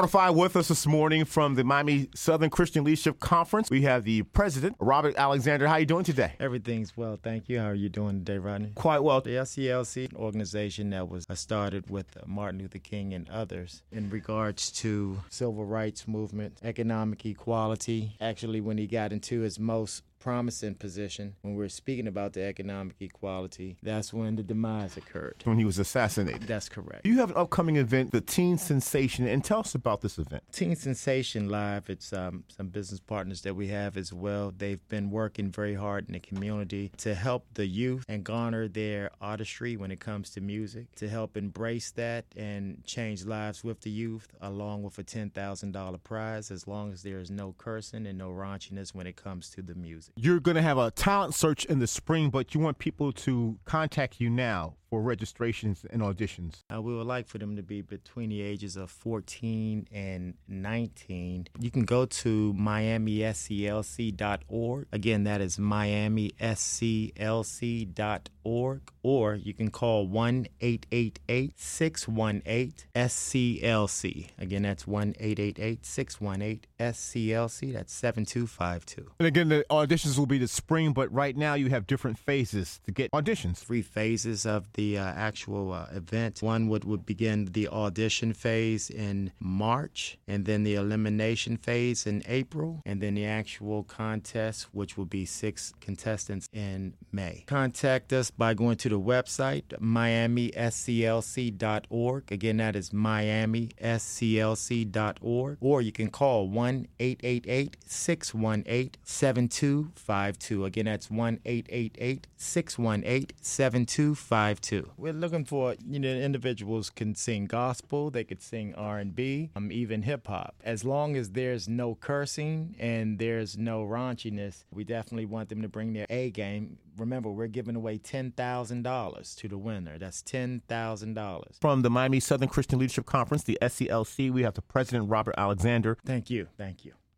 To Five with us this morning from the Miami Southern Christian Leadership Conference. We have the president, Robert Alexander. How are you doing today? Everything's well, thank you. How are you doing today, Rodney? Quite well. The SCLC organization that was uh, started with uh, Martin Luther King and others in regards to civil rights movement, economic equality. Actually, when he got into his most promising position when we are speaking about the economic equality, that's when the demise occurred. When he was assassinated. That's correct. You have an upcoming event, the Teen Sensation, and tell us about this event. Teen Sensation Live, it's um, some business partners that we have as well. They've been working very hard in the community to help the youth and garner their artistry when it comes to music, to help embrace that and change lives with the youth, along with a $10,000 prize, as long as there is no cursing and no raunchiness when it comes to the music. You're going to have a talent search in the spring, but you want people to contact you now for registrations and auditions? Uh, we would like for them to be between the ages of 14 and 19. You can go to miamisclc.org. Again, that is miamisclc.org. Or you can call 1 888 618 SCLC. Again, that's 1 888 618 SCLC. That's 7252. And again, the auditions will be the spring, but right now you have different phases to get auditions. Three phases of the the uh, actual uh, event. One would, would begin the audition phase in March, and then the elimination phase in April, and then the actual contest, which will be six contestants in May. Contact us by going to the website, miamisclc.org. Again, that is miamisclc.org. Or you can call 1 888 618 7252. Again, that's 1 888 618 7252 too. We're looking for you know individuals can sing gospel, they could sing R and B, um, even hip hop. As long as there's no cursing and there's no raunchiness, we definitely want them to bring their A game. Remember, we're giving away ten thousand dollars to the winner. That's ten thousand dollars from the Miami Southern Christian Leadership Conference, the SCLC. We have the president Robert Alexander. Thank you, thank you.